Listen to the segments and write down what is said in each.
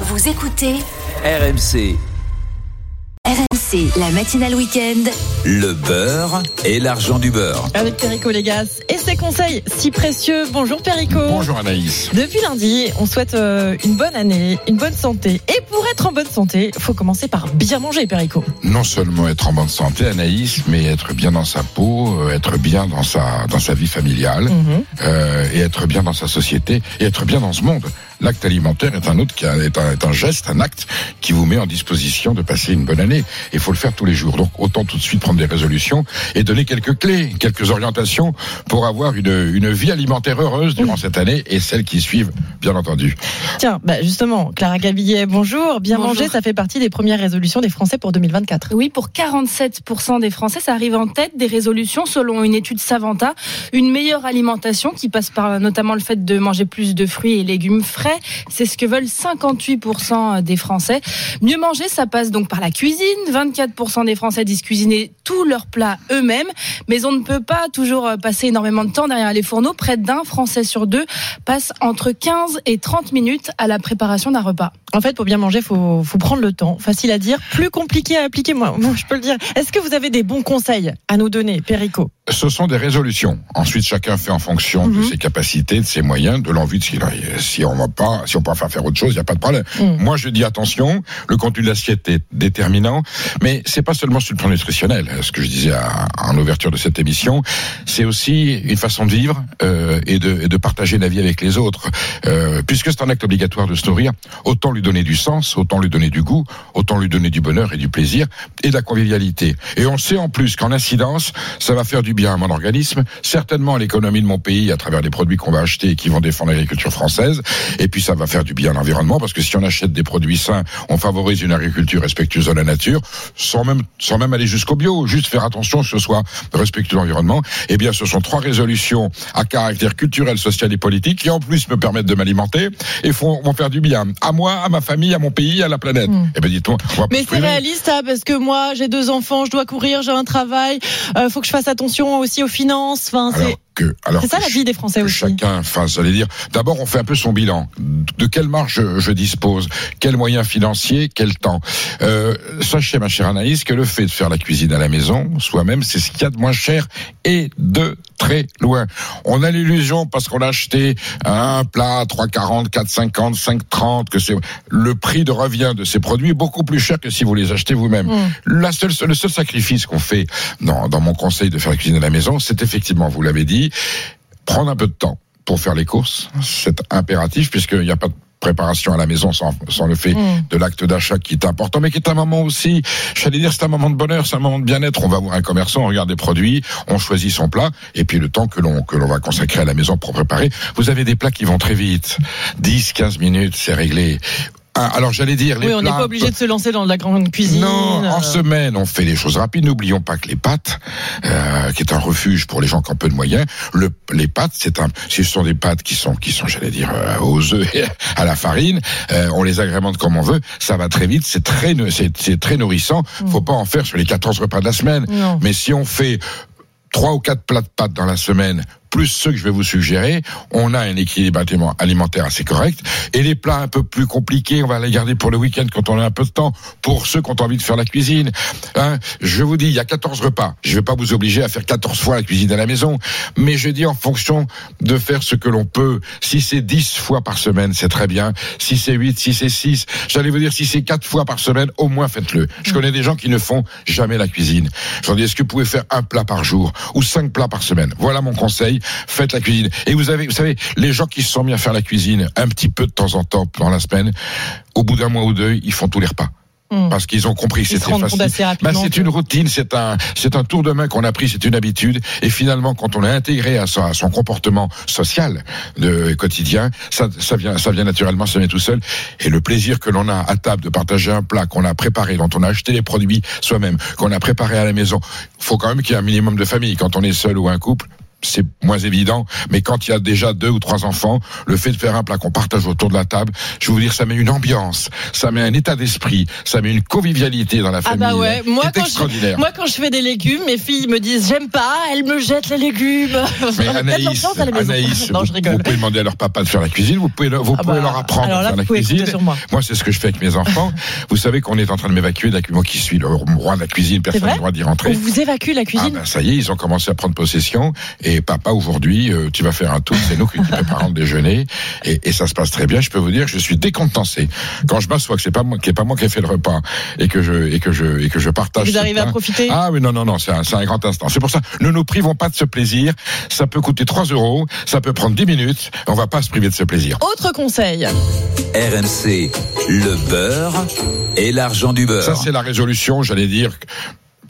Vous écoutez RMC, RMC, la matinale week-end. le beurre et l'argent du beurre. Avec Perico Légas et ses conseils si précieux. Bonjour Perico. Bonjour Anaïs. Depuis lundi, on souhaite euh, une bonne année, une bonne santé. Et pour être en bonne santé, faut commencer par bien manger, Perico. Non seulement être en bonne santé, Anaïs, mais être bien dans sa peau, euh, être bien dans sa dans sa vie familiale, Mhm. euh, et être bien dans sa société, et être bien dans ce monde. L'acte alimentaire est un autre qui a- est un, est un geste, un acte qui vous met en disposition de passer une bonne année. Il faut le faire tous les jours. Donc autant tout de suite prendre des résolutions et donner quelques clés, quelques orientations pour avoir une, une vie alimentaire heureuse durant cette année et celles qui suivent, bien entendu. Tiens, bah justement, Clara Gabillet, bonjour. Bien Bonjour. manger, ça fait partie des premières résolutions des Français pour 2024. Oui, pour 47% des Français, ça arrive en tête des résolutions selon une étude Savanta. Une meilleure alimentation qui passe par notamment le fait de manger plus de fruits et légumes frais. C'est ce que veulent 58% des Français. Mieux manger, ça passe donc par la cuisine. 24% des Français disent cuisiner tous leurs plats eux-mêmes. Mais on ne peut pas toujours passer énormément de temps derrière les fourneaux. Près d'un Français sur deux passe entre 15 et 30 minutes à la préparation d'un repas. En fait, pour bien manger, faut, faut prendre le temps. Facile à dire, plus compliqué à appliquer. Moi, moi, je peux le dire. Est-ce que vous avez des bons conseils à nous donner, Perico? Ce sont des résolutions. Ensuite, chacun fait en fonction de Mhm. ses capacités, de ses moyens, de l'envie de ce qu'il a. Si on va pas, si on peut faire faire autre chose, il n'y a pas de problème. Mhm. Moi, je dis attention. Le contenu de l'assiette est déterminant, mais c'est pas seulement sur le plan nutritionnel. Ce que je disais à- en ouverture de cette émission, c'est aussi une façon de vivre euh, et, de, et de partager la vie avec les autres. Euh, puisque c'est un acte obligatoire de se nourrir, autant lui donner du sens, autant lui donner du goût, autant lui donner du bonheur et du plaisir et de la convivialité. Et on sait en plus qu'en incidence, ça va faire du bien à mon organisme, certainement à l'économie de mon pays à travers des produits qu'on va acheter et qui vont défendre l'agriculture française. Et puis ça va faire du bien à l'environnement parce que si on achète des produits sains, on favorise une agriculture respectueuse de la nature, sans même sans même aller jusqu'au bio, juste faire attention que ce soit respectueux de l'environnement. Eh bien, ce sont trois résolutions à caractère culturel, social et politique qui en plus me permettent de m'alimenter et font, vont faire du bien à moi, à ma famille, à mon pays, à la planète. Mm. Eh bien, dites-moi, Mais c'est réaliste, ça, parce que moi, j'ai deux enfants, je dois courir, j'ai un travail, euh, faut que je fasse attention aussi aux finances. Enfin, c'est que, alors c'est ça la vie des Français aussi. chacun fasse, j'allais dire, d'abord on fait un peu son bilan. De quelle marge je, je dispose? Quels moyens financiers? Quel temps? Euh, Sachez, ma chère Anaïs, que le fait de faire la cuisine à la maison, soi-même, c'est ce qu'il y a de moins cher et de très loin. On a l'illusion, parce qu'on a acheté un plat 3,40, 4,50, 5,30, que c'est le prix de revient de ces produits est beaucoup plus cher que si vous les achetez vous-même. Mm. La seule, le seul sacrifice qu'on fait dans, dans mon conseil de faire la cuisine à la maison, c'est effectivement, vous l'avez dit, prendre un peu de temps pour faire les courses. C'est impératif puisqu'il n'y a pas de préparation à la maison sans, sans le fait Mm. de l'acte d'achat qui est important, mais qui est un moment aussi, j'allais dire, c'est un moment de bonheur, c'est un moment de bien-être. On va voir un commerçant, on regarde des produits, on choisit son plat, et puis le temps que l'on que l'on va consacrer à la maison pour préparer, vous avez des plats qui vont très vite. 10, 15 minutes, c'est réglé. Ah, Alors j'allais dire, les Oui, on n'est pas obligé de se lancer dans la grande cuisine. non, en euh, semaine, on fait des choses rapides. N'oublions pas que les pâtes, euh, qui est un refuge pour les gens qui ont peu de moyens, le, les pâtes, c'est un, ce sont des pâtes qui sont, qui sont, j'allais dire, euh, aux œufs et à la farine. Euh, on les agrémente comme on veut. Ça va très vite. C'est très, c'est, c'est très nourrissant. Faut pas en faire sur les 14 repas de la semaine. Non. Mais si on fait trois ou quatre plats de pâtes dans la semaine, plus ceux que je vais vous suggérer, on a un équilibre aliment- alimentaire assez correct. Et les plats un peu plus compliqués, on va les garder pour le week-end quand on a un peu de temps, pour ceux qui ont envie de faire la cuisine. Hein, je vous dis, il y a 14 repas. Je vais pas vous obliger à faire 14 fois la cuisine à la maison, mais je dis en fonction de faire ce que l'on peut. Si c'est 10 fois par semaine, c'est très bien. Si c'est 8, si c'est 6, j'allais vous dire, si c'est 4 fois par semaine, au moins faites-le. Je connais des gens qui ne font jamais la cuisine. Je leur dis, est-ce que vous pouvez faire un plat par jour ou cinq plats par semaine? Voilà mon conseil. Faites la cuisine. Et vous avez, vous savez, les gens qui se sont mis à faire la cuisine un petit peu de temps en temps dans la semaine, au bout d'un mois ou deux, ils font tous les repas. Mm. Parce qu'ils ont compris que c'était compte facile. Bah, c'est une routine, c'est un, c'est un tour de main qu'on a pris, c'est une habitude. Et finalement, quand on l'a intégré à son comportement social de quotidien, ça, ça vient, ça vient naturellement, ça vient tout seul. Et le plaisir que l'on a à table de partager un plat qu'on a préparé, dont on a acheté les produits soi-même, qu'on a préparé à la maison, faut quand même qu'il y ait un minimum de famille. Quand on est seul ou un couple, c'est moins évident, mais quand il y a déjà deux ou trois enfants, le fait de faire un plat qu'on partage autour de la table, je vais vous dire, ça met une ambiance, ça met un état d'esprit, ça met une convivialité dans la Ah famille. bah ouais, moi quand, je, moi quand je fais des légumes, mes filles me disent j'aime pas, elles me jettent les légumes. Mais On Anaïs, à la. Anaïs, non, vous, je vous pouvez demander à leur papa de faire la cuisine, vous pouvez, le- vous Ah pouvez bah, leur apprendre à faire vous la cuisine. moi. Moi, c'est ce que je fais avec mes enfants. vous savez qu'on est en train de m'évacuer de la cuisine. Moi qui suis le roi de la cuisine, personne n'a le droit d'y On rentrer. vous évacue la Ah cuisine ben ça y est, ils ont commencé à prendre possession. Et papa, aujourd'hui, euh, tu vas faire un tour. C'est nous qui préparons le déjeuner. Et, et ça se passe très bien. Je peux vous dire que je suis décontenancé. Quand je m'assois, que c'est pas moi, qui est pas moi qui ai fait le repas, et que je, et que je, et que je partage. Vous arrivez à profiter Ah oui, non, non, non, c'est un, c'est un grand instant. C'est pour ça, ne nous privons pas de ce plaisir. Ça peut coûter 3 euros, ça peut prendre 10 minutes. On va pas se priver de ce plaisir. Autre conseil. RMC, le beurre et l'argent du beurre. Ça, c'est la résolution, j'allais dire,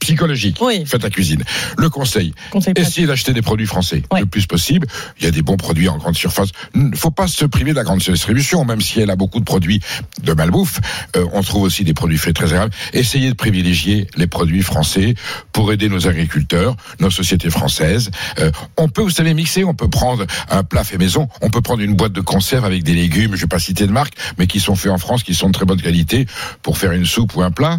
psychologique. Oui. Faites la cuisine. Le conseil, Conseil essayez d'acheter des produits français Ouais. le plus possible. Il y a des bons produits en grande surface. Il ne faut pas se priver de la grande distribution, même si elle a beaucoup de produits de malbouffe. Euh, on trouve aussi des produits faits très agréables. Essayez de privilégier les produits français pour aider nos agriculteurs, nos sociétés françaises. Euh, on peut, vous savez, mixer. On peut prendre un plat fait maison. On peut prendre une boîte de conserve avec des légumes, je vais pas citer de marque, mais qui sont faits en France, qui sont de très bonne qualité pour faire une soupe ou un plat.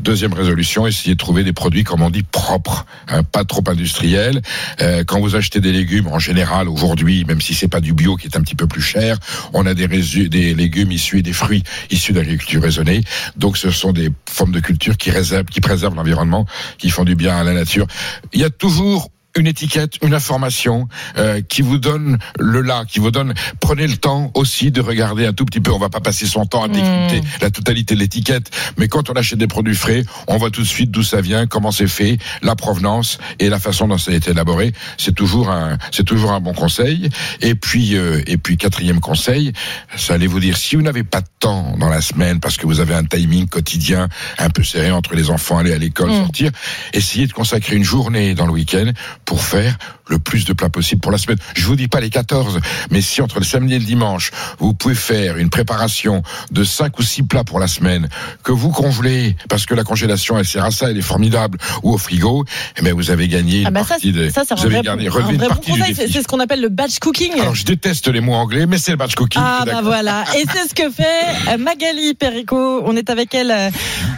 Deuxième résolution, essayez de trouver des produits, comme on dit, propres, hein, pas trop industriels. Euh, quand vous achetez des légumes, en général, aujourd'hui, même si c'est pas du bio qui est un petit peu plus cher, on a des, des légumes issus et des fruits issus d'agriculture raisonnée. Donc, ce sont des formes de culture qui réservent, qui préservent l'environnement, qui font du bien à la nature. Il y a toujours une étiquette, une information euh, qui vous donne le là, qui vous donne. Prenez le temps aussi de regarder un tout petit peu. On va pas passer son temps à décrypter la totalité de l'étiquette, mais quand on achète des produits frais, on voit tout de suite d'où ça vient, comment c'est fait, la provenance et la façon dont ça a été élaboré. C'est toujours un, c'est toujours un bon conseil. Et puis, euh, et puis quatrième conseil, ça allait vous dire si vous n'avez pas de temps dans la semaine parce que vous avez un timing quotidien un peu serré entre les enfants, aller à l'école, Mm. sortir, essayez de consacrer une journée dans le week-end pour faire le plus de plats possible pour la semaine. Je vous dis pas les 14, mais si entre le samedi et le dimanche, vous pouvez faire une préparation de 5 ou 6 plats pour la semaine, que vous congelez, parce que la congélation, elle sert à ça, elle est formidable, ou au frigo, eh bien, vous avez gagné une Ah bah ça, de, ça c'est un vous avez vrai, gardé, un relevé une vrai bon partie du conseil. C'est ce qu'on appelle le batch cooking. Alors, je déteste les mots anglais, mais c'est le batch cooking. Ah bah voilà, et c'est ce que fait euh, Magali Perico. On est avec elle euh,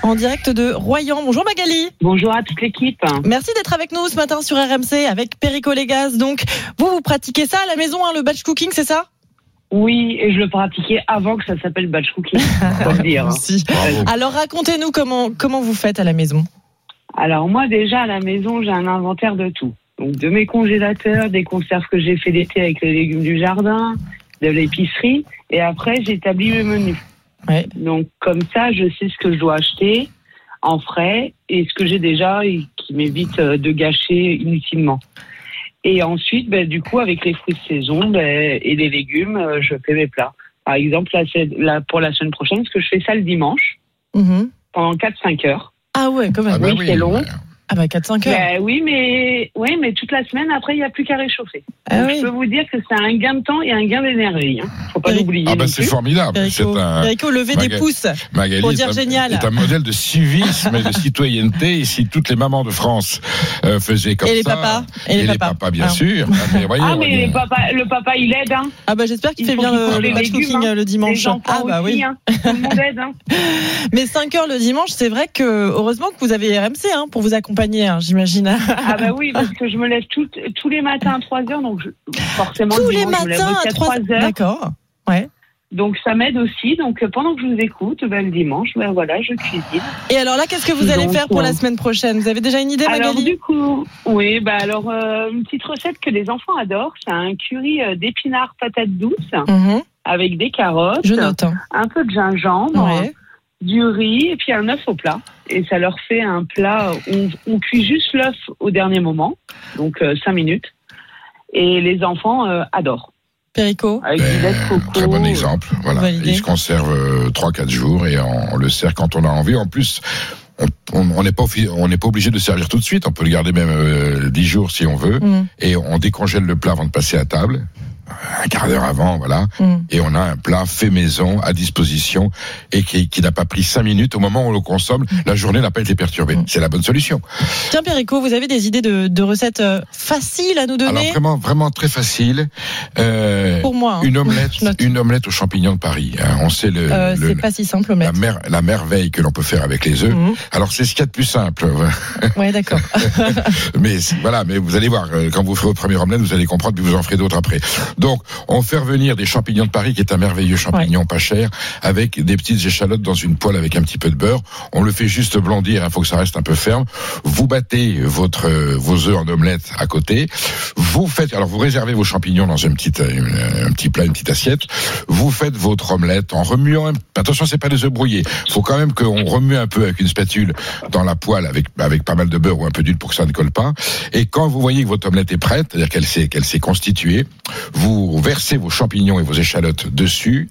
en direct de Royan. Bonjour Magali. Bonjour à toute l'équipe. Merci d'être avec nous ce matin sur RMC avec Perico Légas. Donc vous vous pratiquez ça à la maison, hein, le batch cooking, c'est ça? Oui, et je le pratiquais avant que ça s'appelle batch cooking, faut le dire. Alors racontez-nous comment comment vous faites à la maison. Alors moi déjà à la maison, j'ai un inventaire de tout. Donc de mes congélateurs, des conserves que j'ai fait l'été avec les légumes du jardin, de l'épicerie, et après j'établis mes menus. Ouais. Donc comme ça, je sais ce que je dois acheter en frais et ce que j'ai déjà et qui m'évite euh, de gâcher inutilement. Et ensuite, ben, du coup, avec les fruits de saison ben, et les légumes, euh, je fais mes plats. Par exemple, là, pour la semaine prochaine, parce que je fais ça le dimanche Mhm. pendant 4-5 heures. Ah ouais, quand même. Ah bah oui, c'est long. ouais. Ah bah 4-5 heures. Ben oui, mais oui, mais toute la semaine après, il n'y a plus qu'à réchauffer. Ah Donc, oui. Je peux vous dire que c'est un gain de temps et un gain d'énergie. Hein. Faut pas l'oublier. Ah bah c'est formidable. C'est un, Perico, levez des Magali. pouces. Magali Pour est dire un- génial. est un modèle de civisme et de citoyenneté. Et si toutes les mamans de France euh, faisaient comme Et les ça, papas Et et les les papas. papas, bien Ah. sûr. Ah, mais Ah, on mais est- le papa, le papa, il aide. Hein. Ah bah j'espère qu'il Il fait bien le, le les batch légumes, cooking hein. euh, le dimanche. Les Ah bah aussi, oui. hein. Tout le monde aide. Mais 5 heures le dimanche, c'est vrai que heureusement que vous avez RMC pour vous accompagner, hein, j'imagine. Ah bah oui, parce que je me lève tout- tous les matins à 3 heures, donc je- forcément Tous le les dimanche, je me lève matins aussi à 3 heures. D'accord. Ouais. Donc ça m'aide aussi. Donc euh, pendant que je vous écoute, ben, le dimanche, ben voilà, je cuisine. Et alors là, qu'est-ce que vous allez Donc, faire pour ouais. la semaine prochaine? Vous avez déjà une idée, Alors Magali? du coup, oui, bah alors euh, une petite recette que les enfants adorent, c'est un curry euh, d'épinards patates douces Mhm. avec des carottes, Je note. hein. un peu de gingembre, Ouais. Du riz et puis un œuf au plat. Et ça leur fait un plat. On, on cuit juste l'œuf au dernier moment, donc 5 minutes. Et les enfants euh, adorent. Perico Avec du lait de Euh, coco. Très bon exemple. Voilà. Il se conserve euh, 3-4 jours et on, on le sert quand on a envie. En plus, on- on on n'est pas, on n'est pas obligé de le servir tout de suite. On peut le garder même euh, 10 jours si on veut. Mhm. Et on décongèle le plat avant de passer à table. Un quart d'heure avant, voilà, Mm. et on a un plat fait maison à disposition et qui, qui n'a pas pris cinq minutes au moment où on le consomme. La journée n'a pas été perturbée. Mm. C'est la bonne solution. Tiens, Perico, vous avez des idées de, de recettes euh, faciles à nous Alors donner vraiment, vraiment très facile. Euh, Pour moi. hein. une omelette, une omelette aux champignons de Paris. hein. On sait le, Euh, le- pas si simple, la, mais. mer- la merveille que l'on peut faire avec les œufs. Alors c'est ce qu'il y a de plus simple. Ouais, d'accord. Mais voilà, mais vous allez voir, euh, quand vous ferez votre premier omelette, vous allez comprendre, puis vous en ferez d'autres après. Donc, on fait revenir des champignons de Paris, qui est un merveilleux champignon pas cher, avec des petites échalotes dans une poêle avec un petit peu de beurre. On le fait juste blondir, il faut que ça reste un peu ferme. Vous battez votre vos œufs en omelette à côté. Vous faites, alors vous réservez vos champignons dans une petite, euh, un petit plat, une petite assiette. Vous faites votre omelette en remuant. Attention, c'est pas des œufs brouillés. Faut quand même qu'on remue un peu avec une spatule dans la poêle avec avec pas mal de beurre ou un peu d'huile pour que ça ne colle pas. Et quand vous voyez que votre omelette est prête, c'est-à-dire qu'elle s'est qu'elle s'est constituée, vous versez vos champignons et vos échalotes dessus.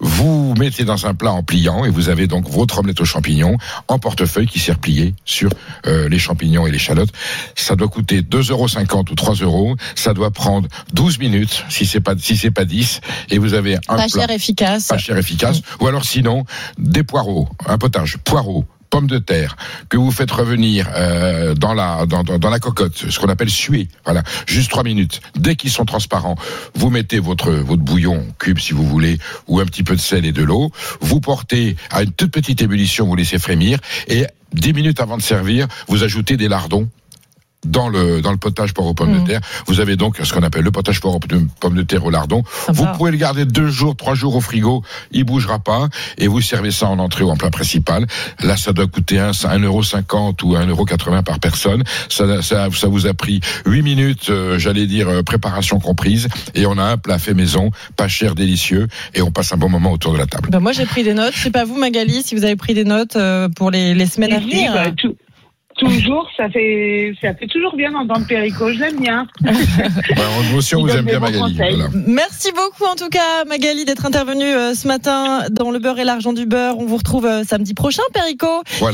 Vous mettez dans un plat en pliant et vous avez donc votre omelette aux champignons en portefeuille qui sert plié sur euh, les champignons et l'échalote. Ça doit coûter 2,50 euros ou 3 euros. Ça doit prendre 12 minutes si c'est pas si c'est pas 10 et vous avez un Pas plat cher, efficace. pas cher, efficace. Ou alors sinon, des poireaux, un potage, poireaux, pommes de terre que vous faites revenir euh, dans la dans, dans, la cocotte, ce qu'on appelle suer. Voilà, juste trois minutes. Dès qu'ils sont transparents, vous mettez votre votre bouillon cube si vous voulez, ou un petit peu de sel et de l'eau. Vous portez à une toute petite ébullition, vous laissez frémir et dix minutes avant de servir, vous ajoutez des lardons dans le dans le potage poire aux pommes de terre. Vous avez donc ce qu'on appelle le potage poire aux pommes de terre au lardon. Vous pouvez le garder deux jours, trois jours au frigo, il bougera pas, et vous servez ça en entrée ou en plat principal. Là, ça doit coûter un, 1,50€ ou 1,80€ par personne. Ça, ça, ça vous a pris huit minutes, euh, j'allais dire, euh, préparation comprise, et on a un plat fait maison, pas cher, délicieux, et on passe un bon moment autour de la table. Ben, moi, j'ai pris des notes. Je sais pas vous, Magali, si vous avez pris des notes euh, pour les, les semaines à venir. bah, tout- toujours, ça fait, ça fait toujours bien d'entendre Perico, je l'aime bien. Ouais, nous aussi, on Il vous donne aime des bien, Magali. Voilà. Merci beaucoup en tout cas Magali d'être intervenue euh, ce matin dans le beurre et l'argent du beurre. On vous retrouve euh, samedi prochain Perico. Voilà.